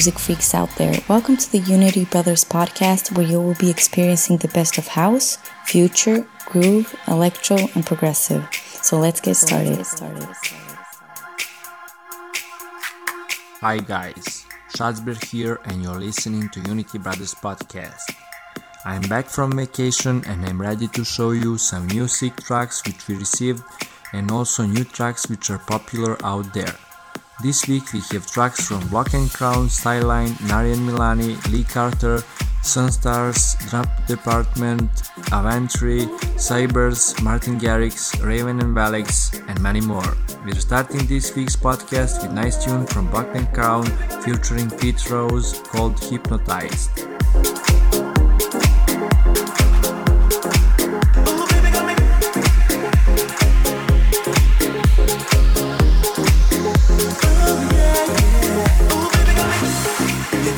music freaks out there. Welcome to the Unity Brothers podcast, where you will be experiencing the best of house, future, groove, electro, and progressive. So let's get started. Hi guys, Shadsberg here, and you're listening to Unity Brothers podcast. I'm back from vacation and I'm ready to show you some music tracks which we received and also new tracks which are popular out there. This week we have tracks from Block and Crown, Styline, Nari & Milani, Lee Carter, Sunstars, Drum Department, Avantry, Cybers, Martin Garrix, Raven and Valix, and many more. We're starting this week's podcast with nice tune from Block and Crown featuring Pete Rose called Hypnotized.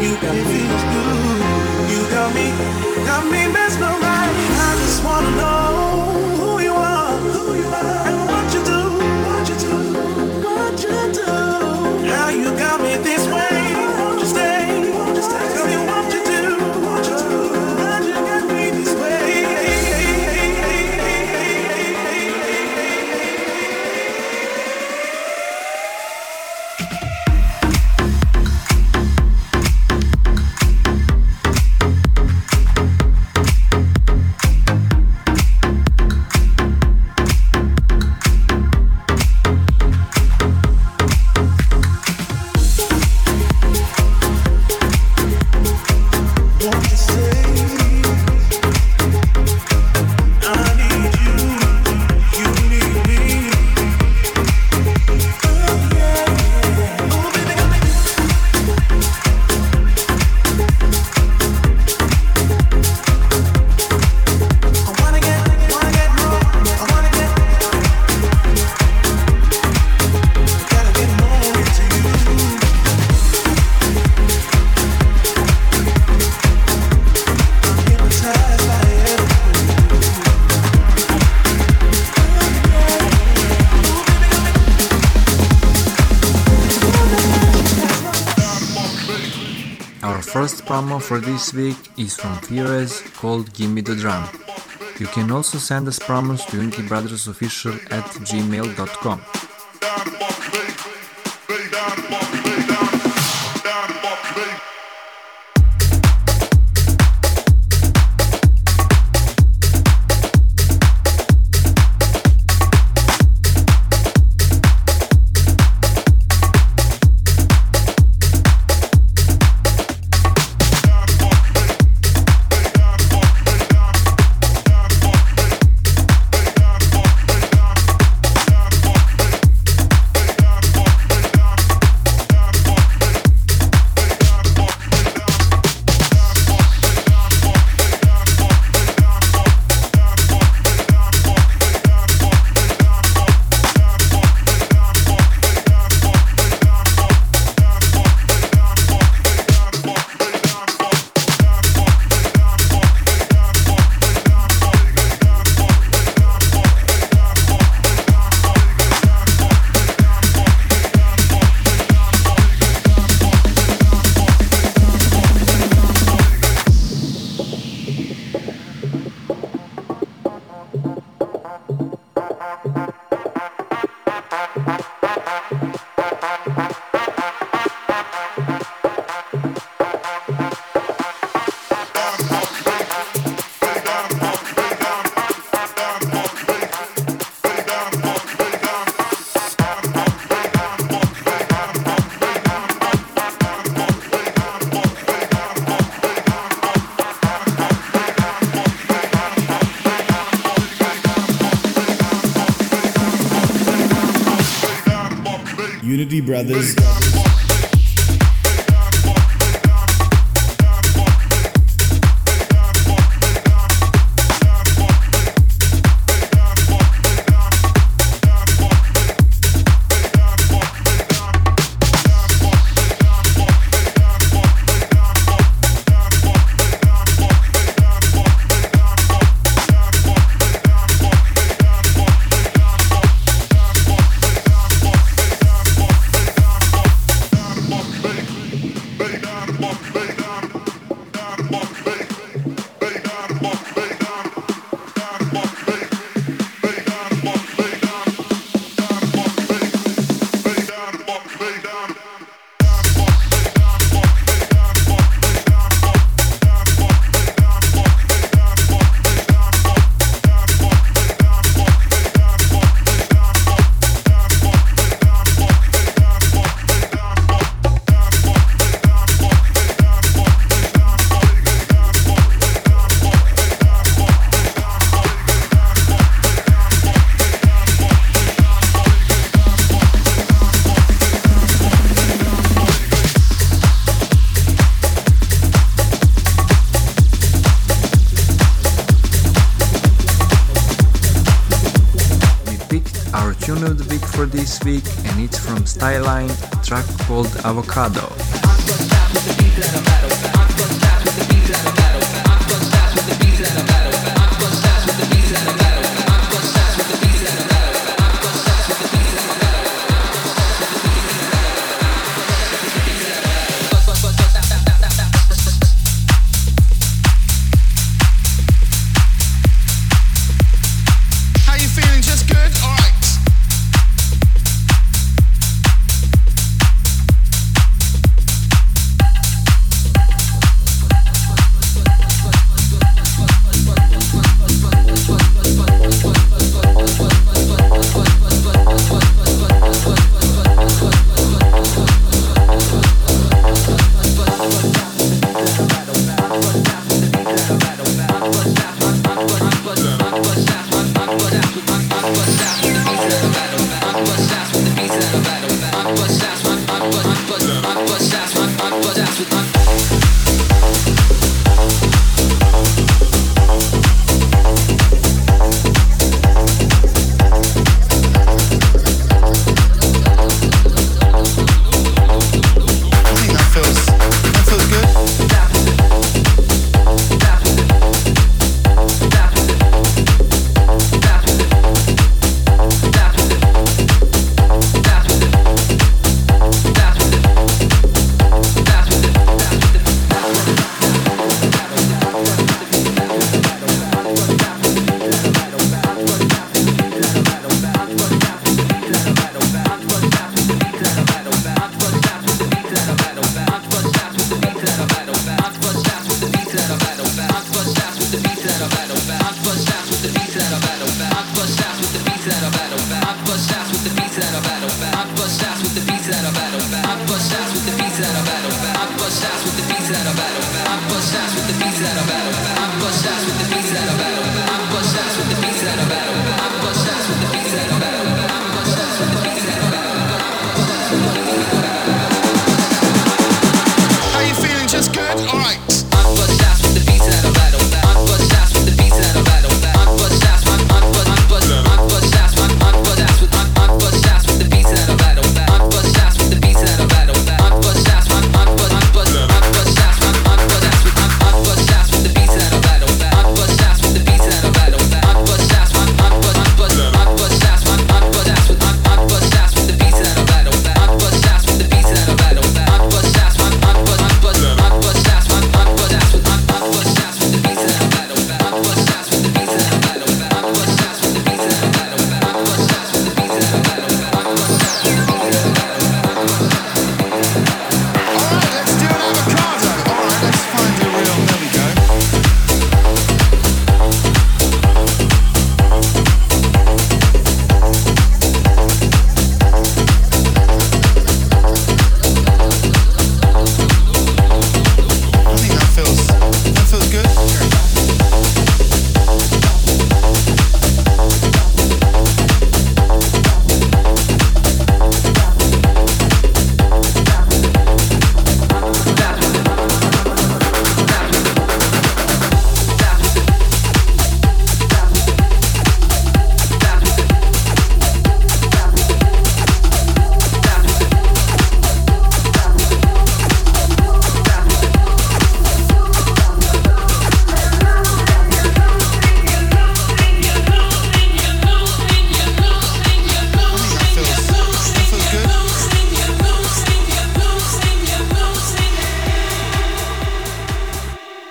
You got me, you got me, got me mesmerized. I just wanna know. Promo for this week is from Fires called Gimme the Drum. You can also send us promos to unitybrothersofficial at gmail.com. Called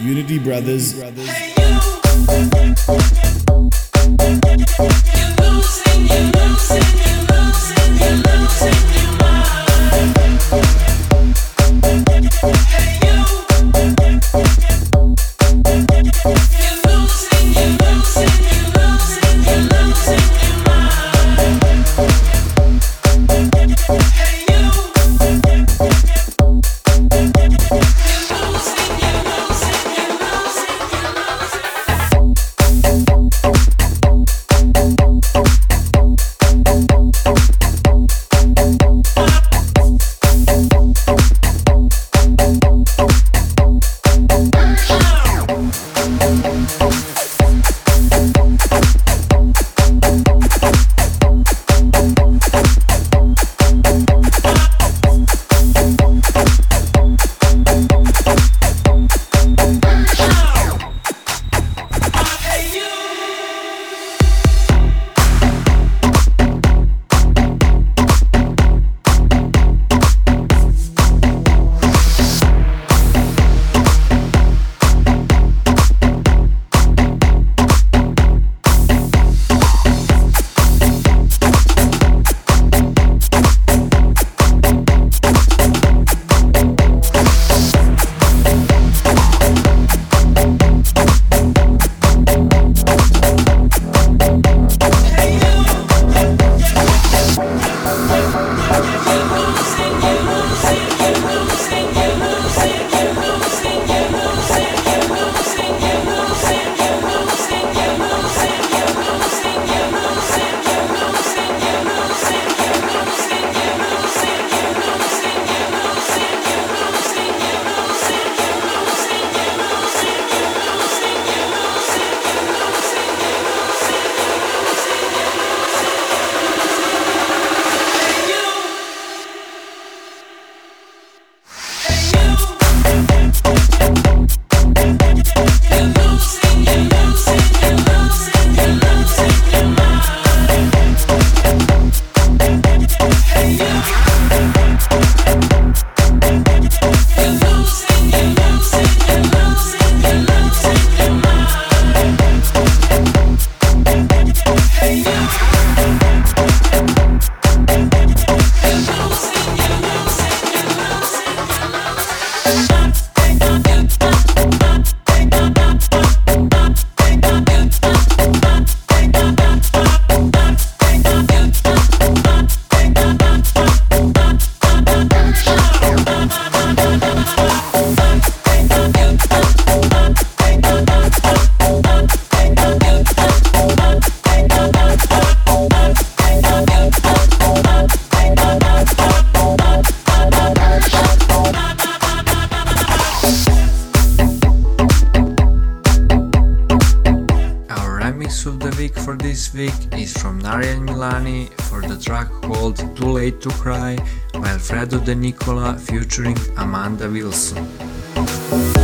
Avocado. Brothers. Hey, you. You're losing, you're losing. Alfredo De Nicola featuring Amanda Wilson.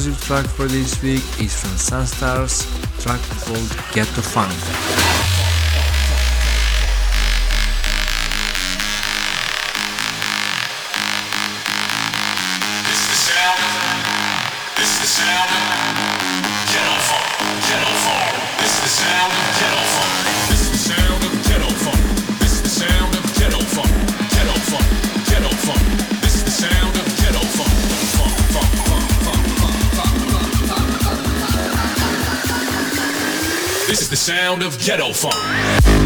exclusive track for this week is from Sunstars, track called "Get to Funk. sound of ghetto funk.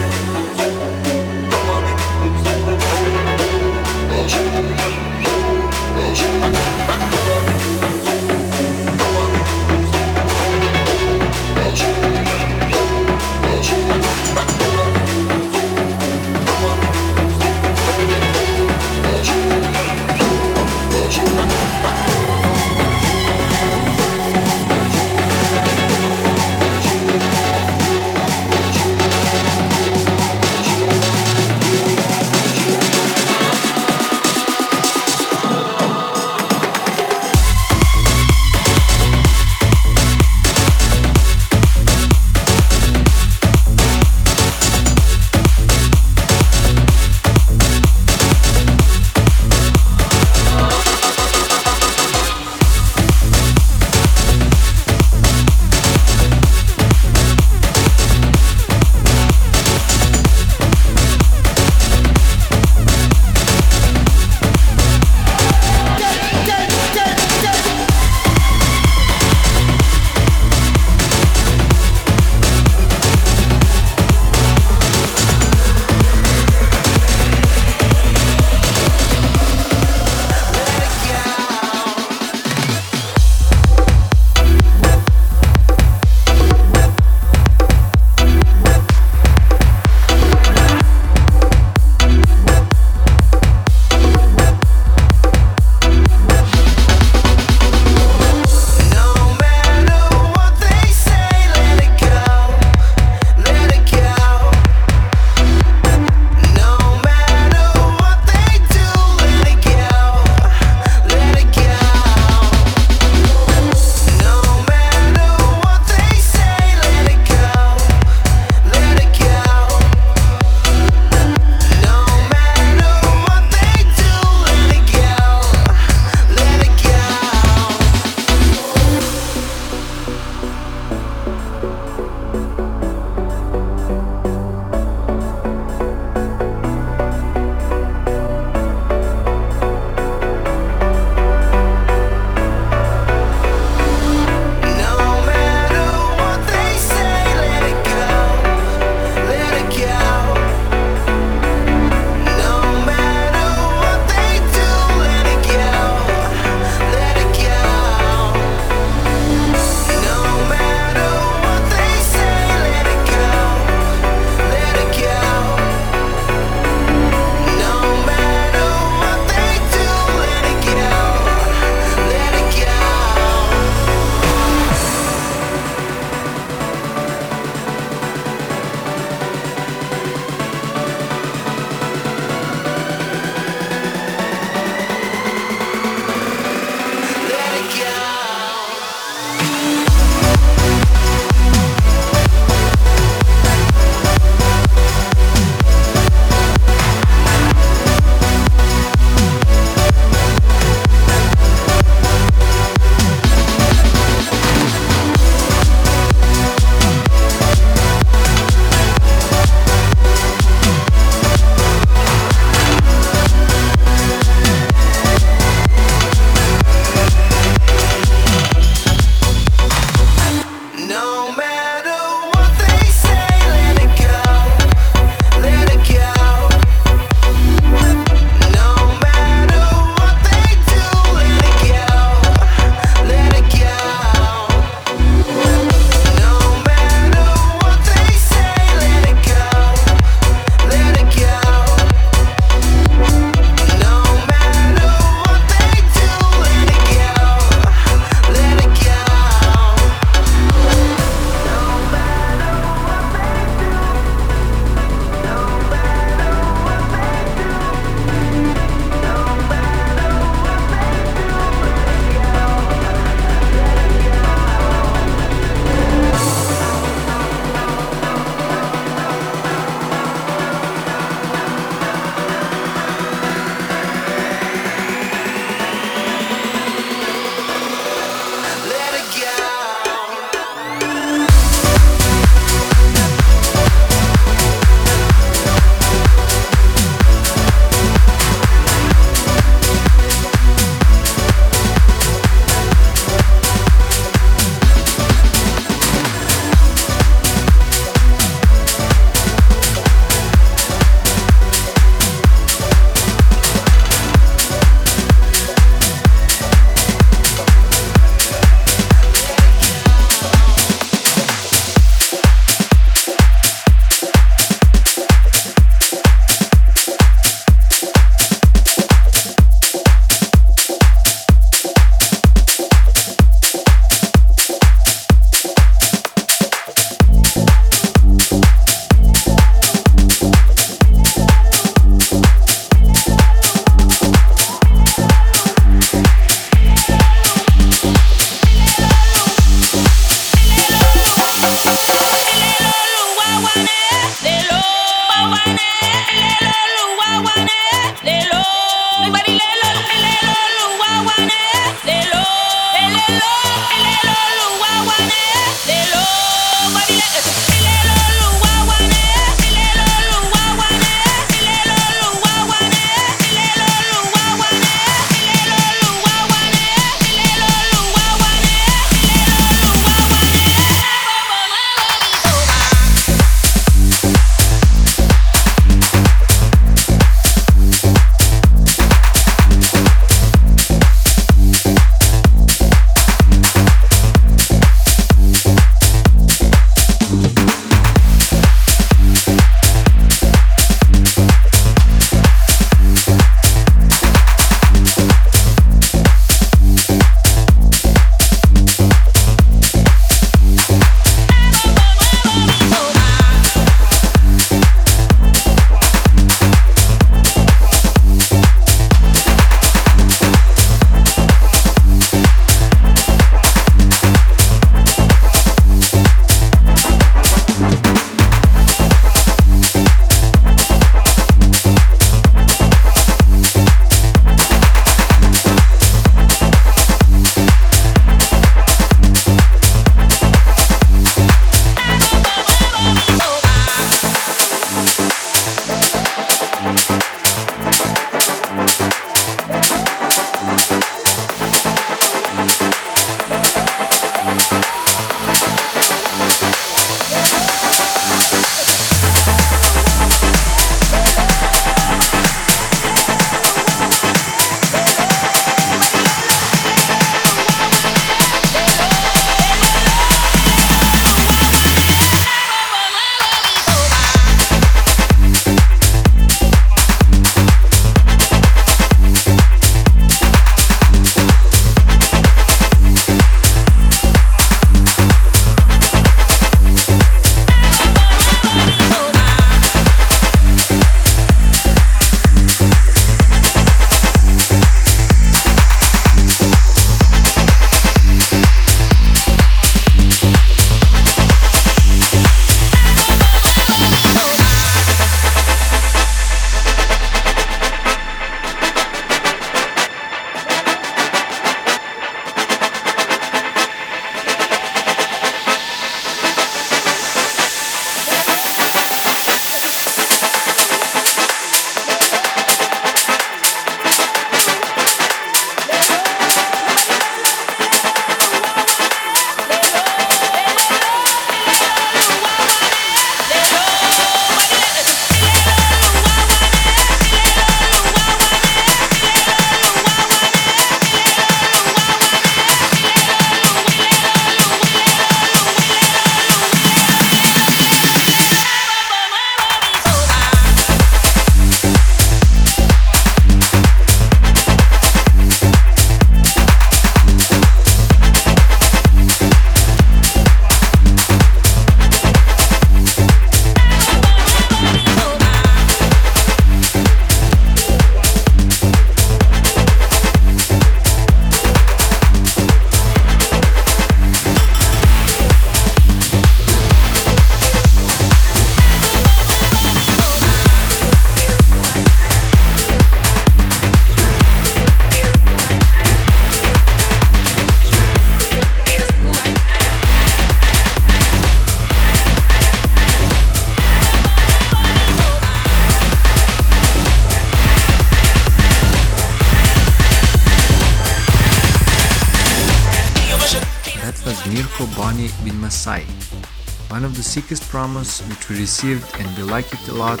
sickest promise which we received and we like it a lot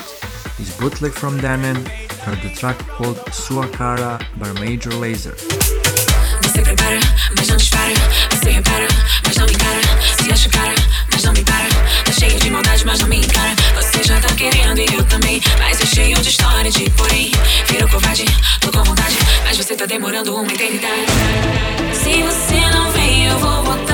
is bootleg from Danem heard the track called Suakara by Major Laser. Você prepara, mas não dispara. Você repara, mas não. Se acha cara, mas não me para. Tá cheio de maldade, mas não me encara. Você já tá querendo e eu também. Mas é cheio de história porém. Covarde, tô com vontade. Mas você tá demorando uma eternidade. Se você não vem, eu vou voltar.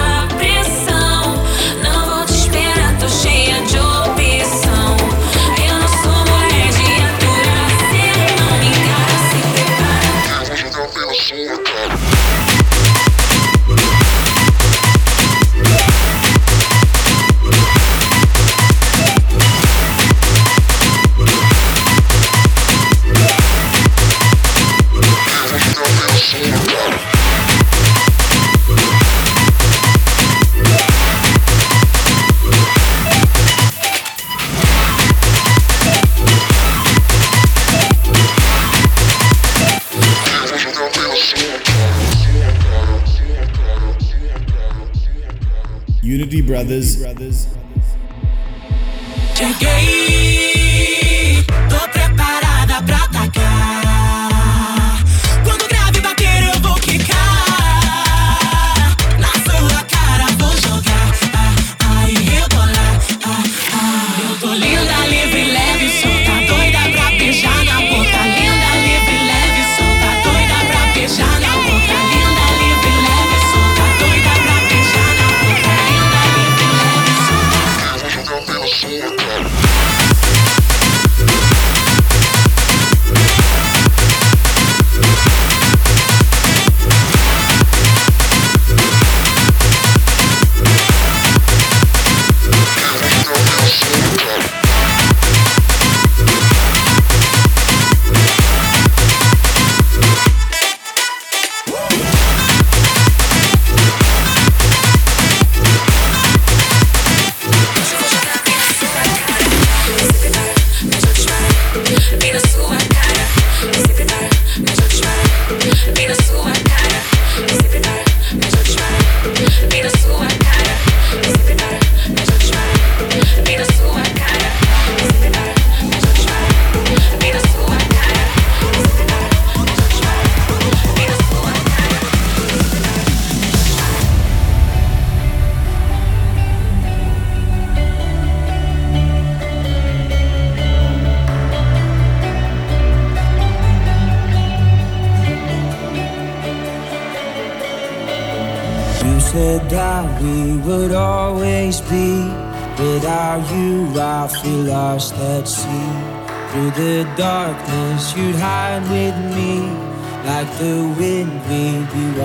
Brothers. Brothers. darkness, you'd hide with me like the wind we'd be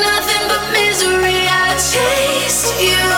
nothing but misery. I chased you.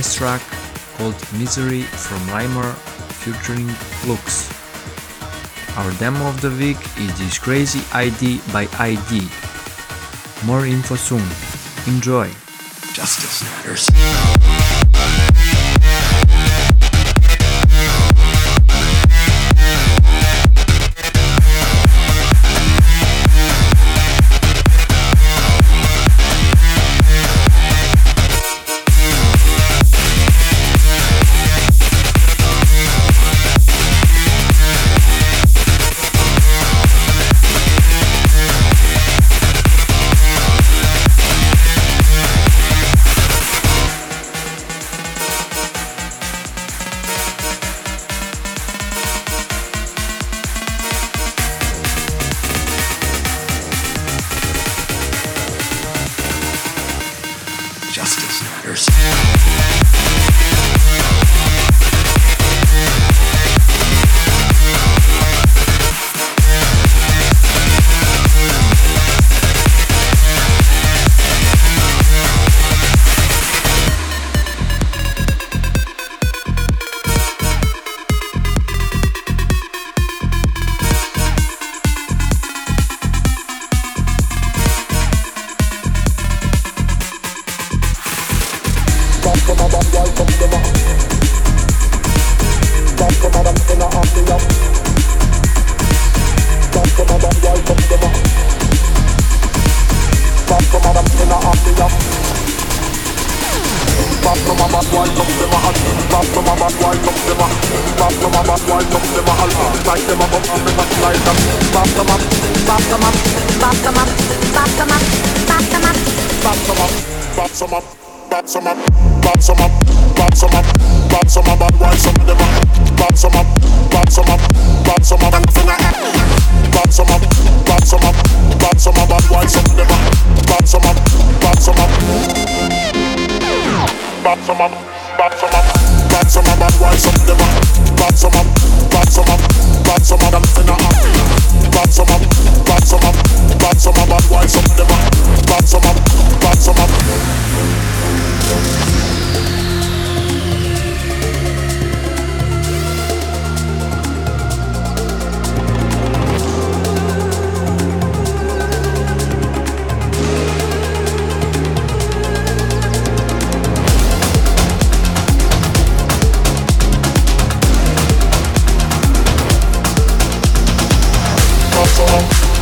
Nice track called Misery from Reimer featuring Lux. Our demo of the week is this Crazy ID by ID. More info soon. Enjoy! Justice matters.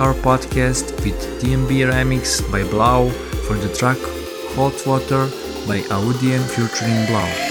our podcast with DMB Remix by Blau for the track Hot Water by Audien featuring Blau.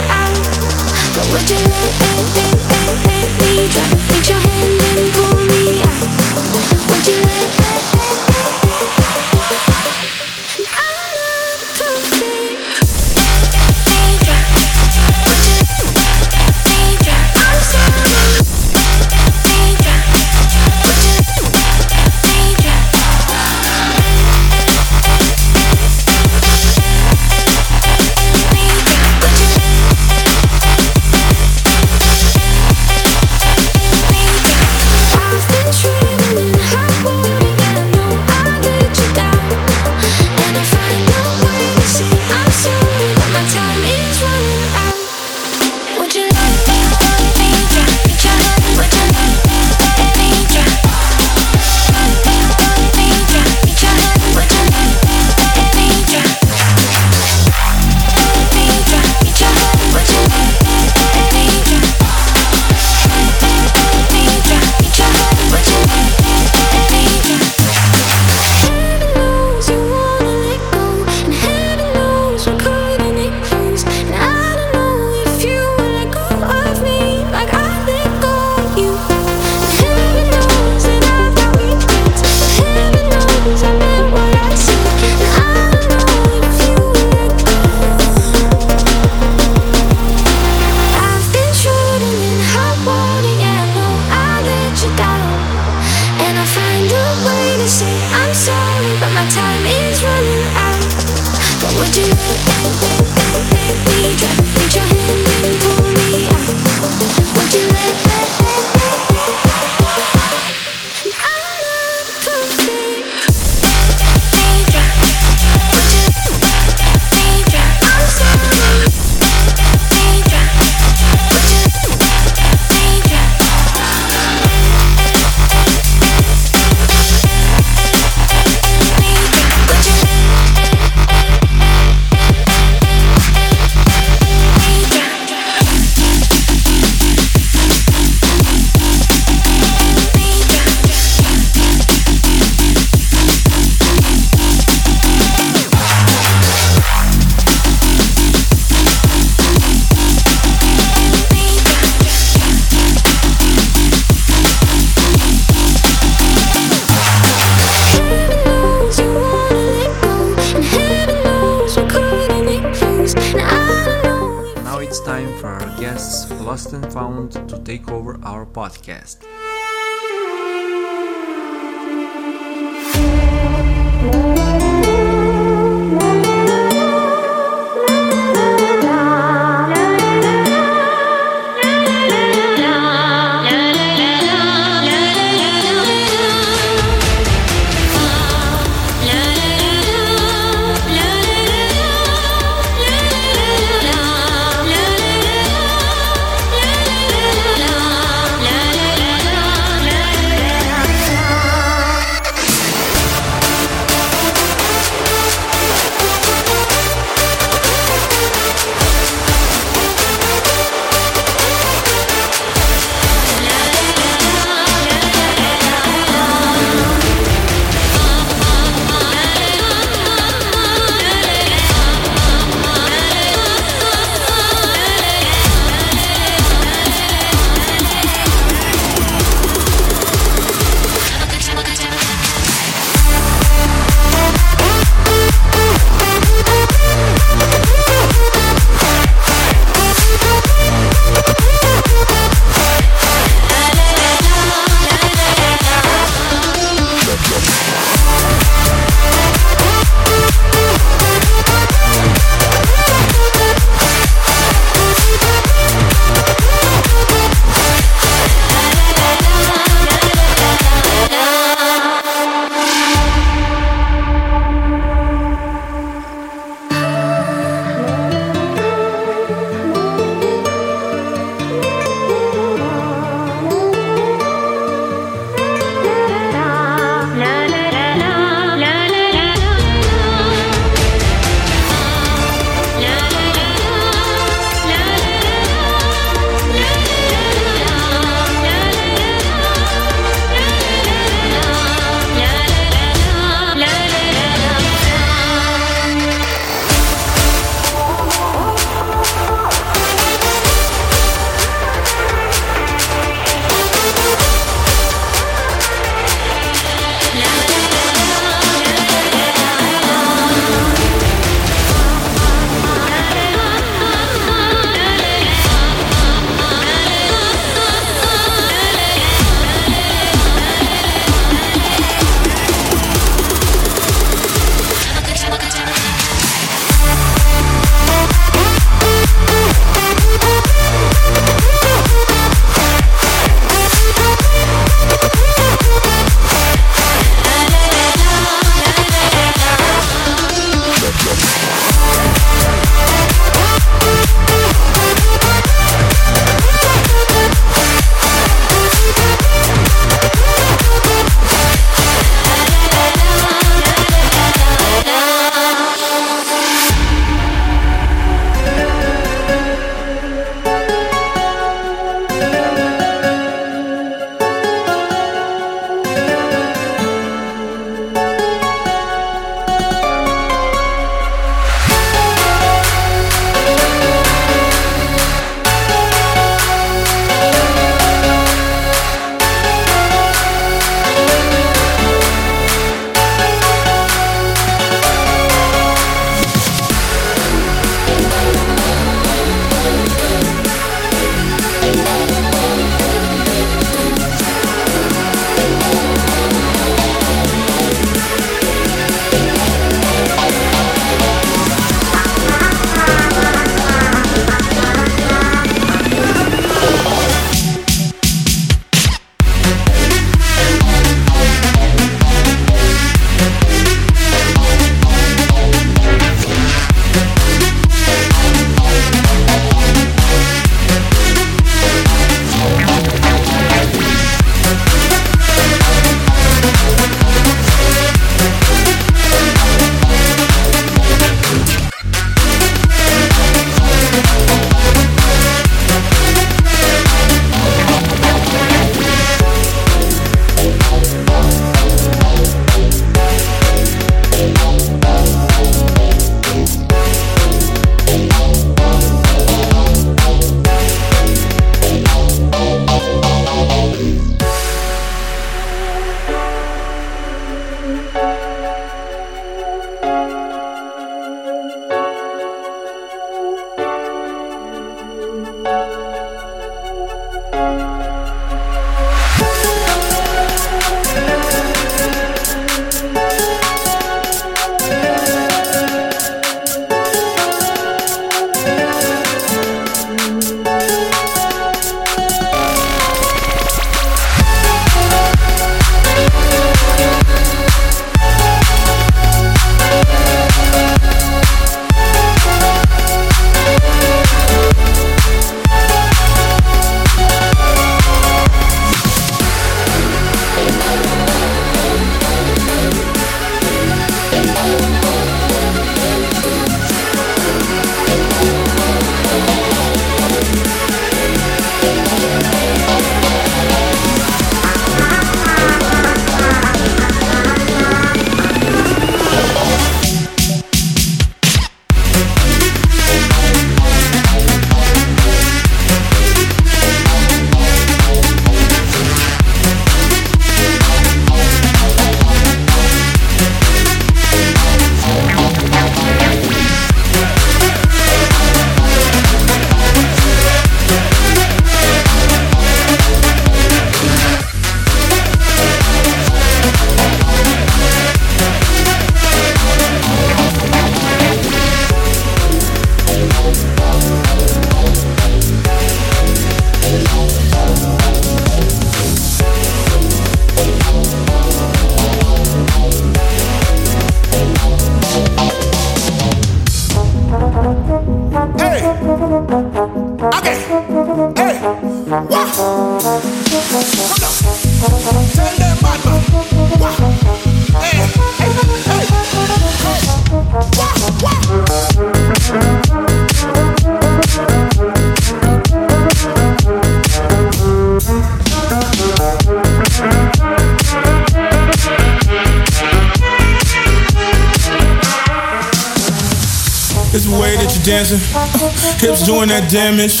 Damage.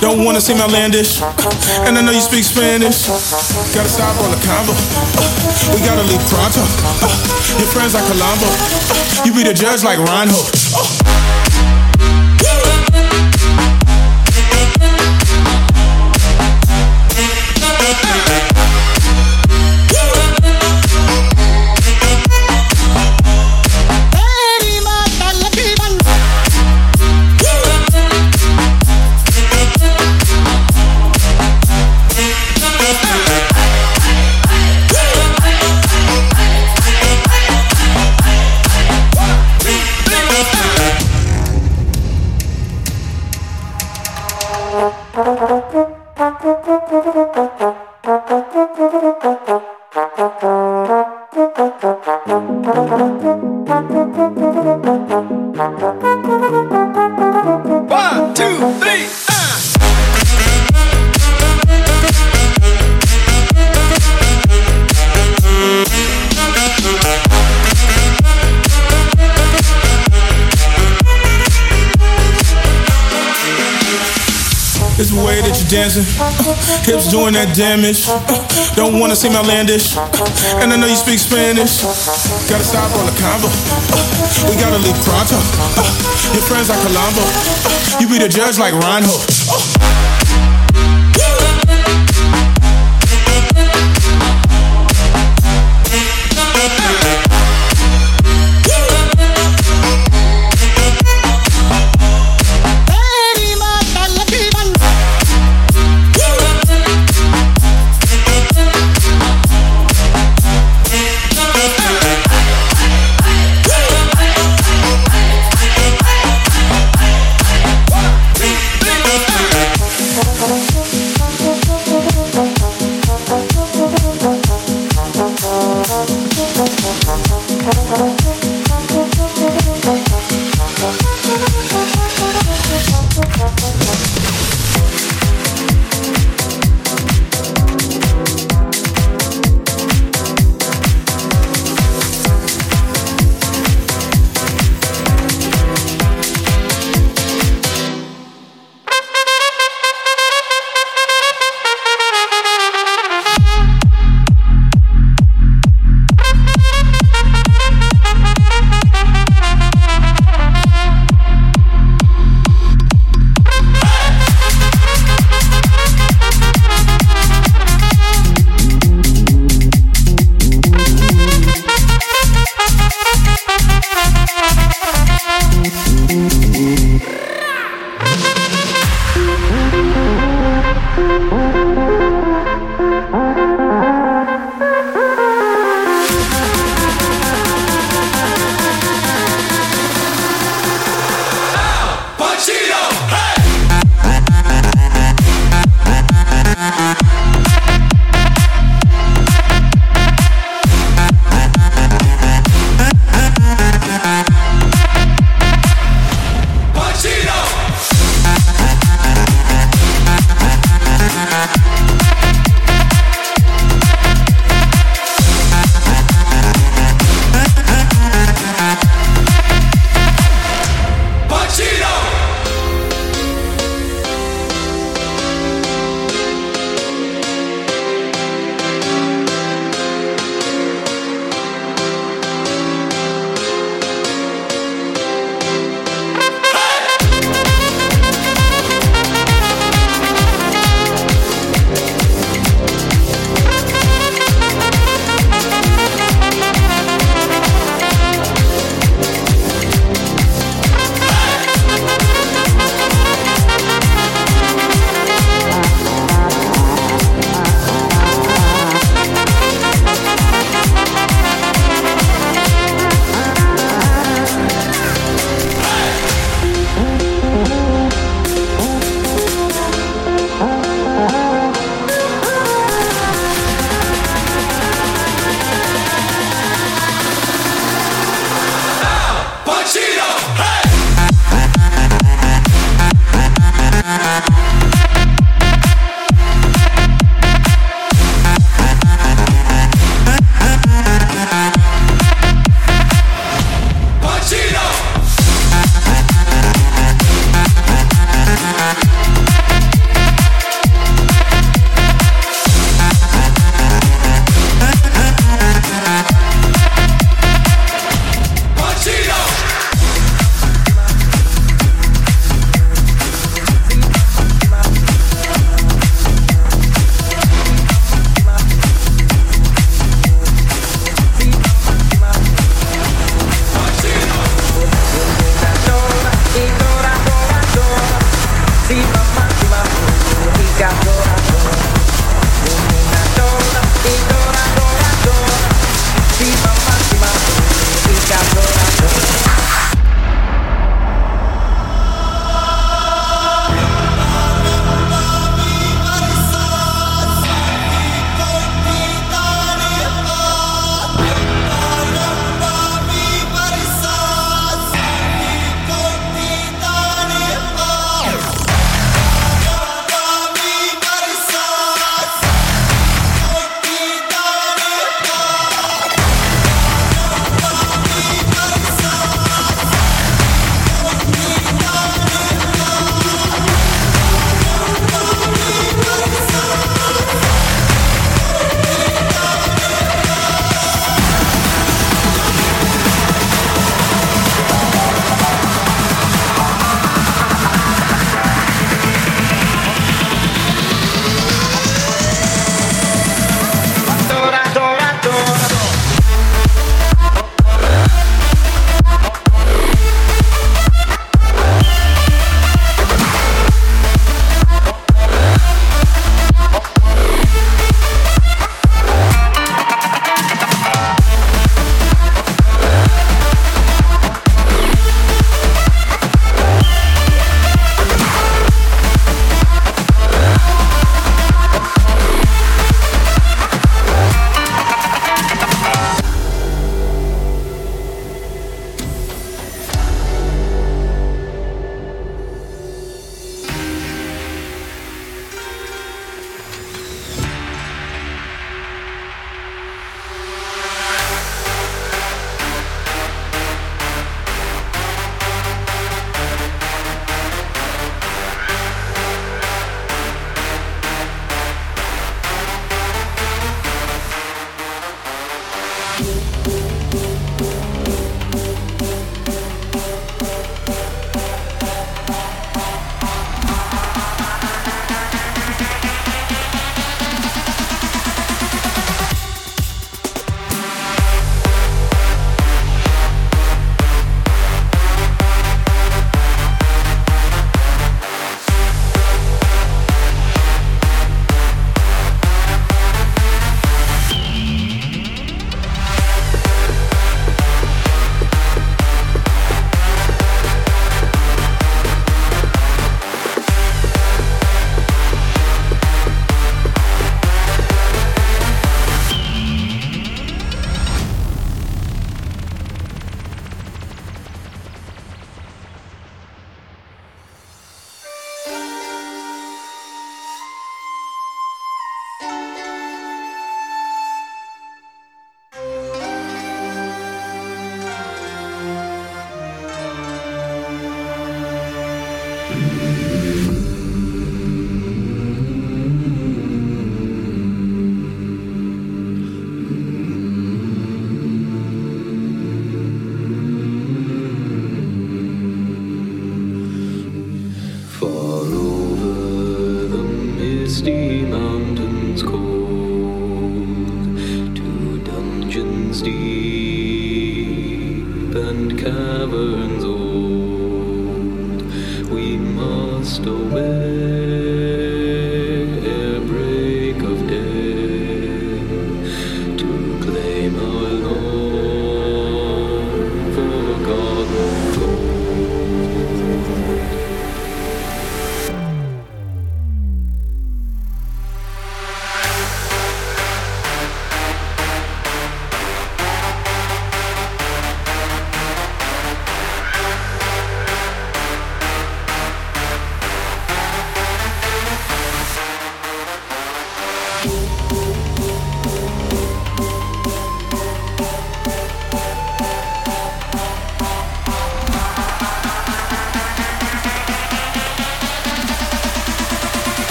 Don't wanna seem outlandish, and I know you speak Spanish. Gotta stop all the combo. Uh, we gotta leave pronto. Uh, your friends like Colombo. Uh, you be the judge like. One, damage. Don't wanna seem outlandish, and I know you speak Spanish. Gotta stop all the combo. We gotta leave pronto. Your friends are Colombo. You be the judge like Reinhold.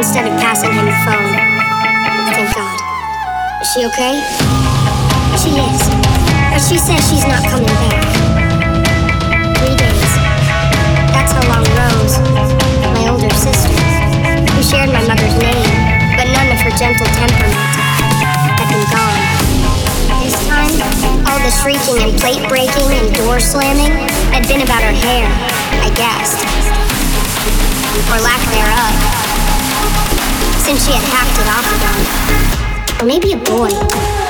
instead of passing him the phone. Thank God. Is she okay? She is. But she says she's not coming back. Three days. That's how long Rose, my older sister, who shared my mother's name, but none of her gentle temperament, had been gone. This time, all the shrieking and plate breaking and door slamming had been about her hair, I guessed. Or lack thereof think she had hacked it off again. Or maybe a boy.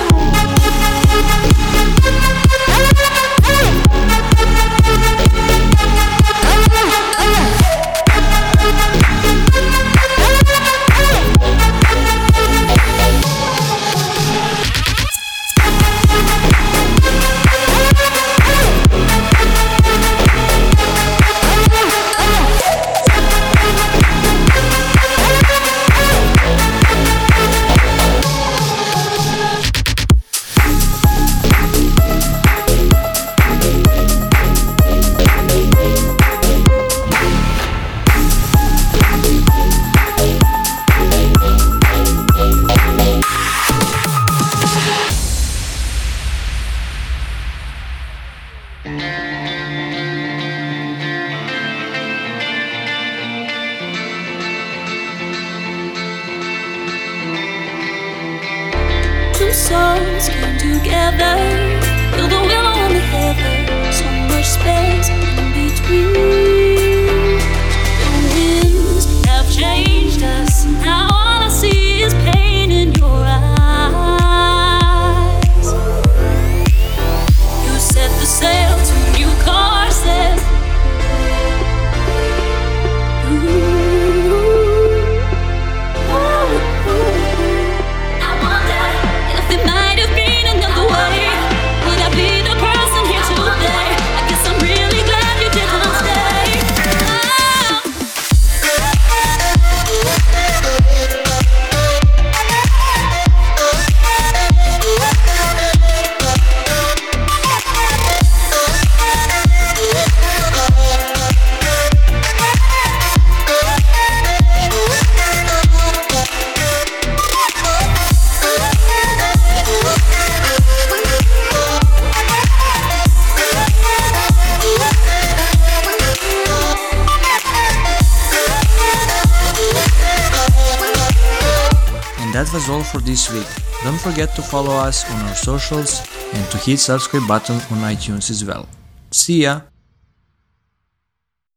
forget to follow us on our socials and to hit subscribe button on iTunes as well. See ya!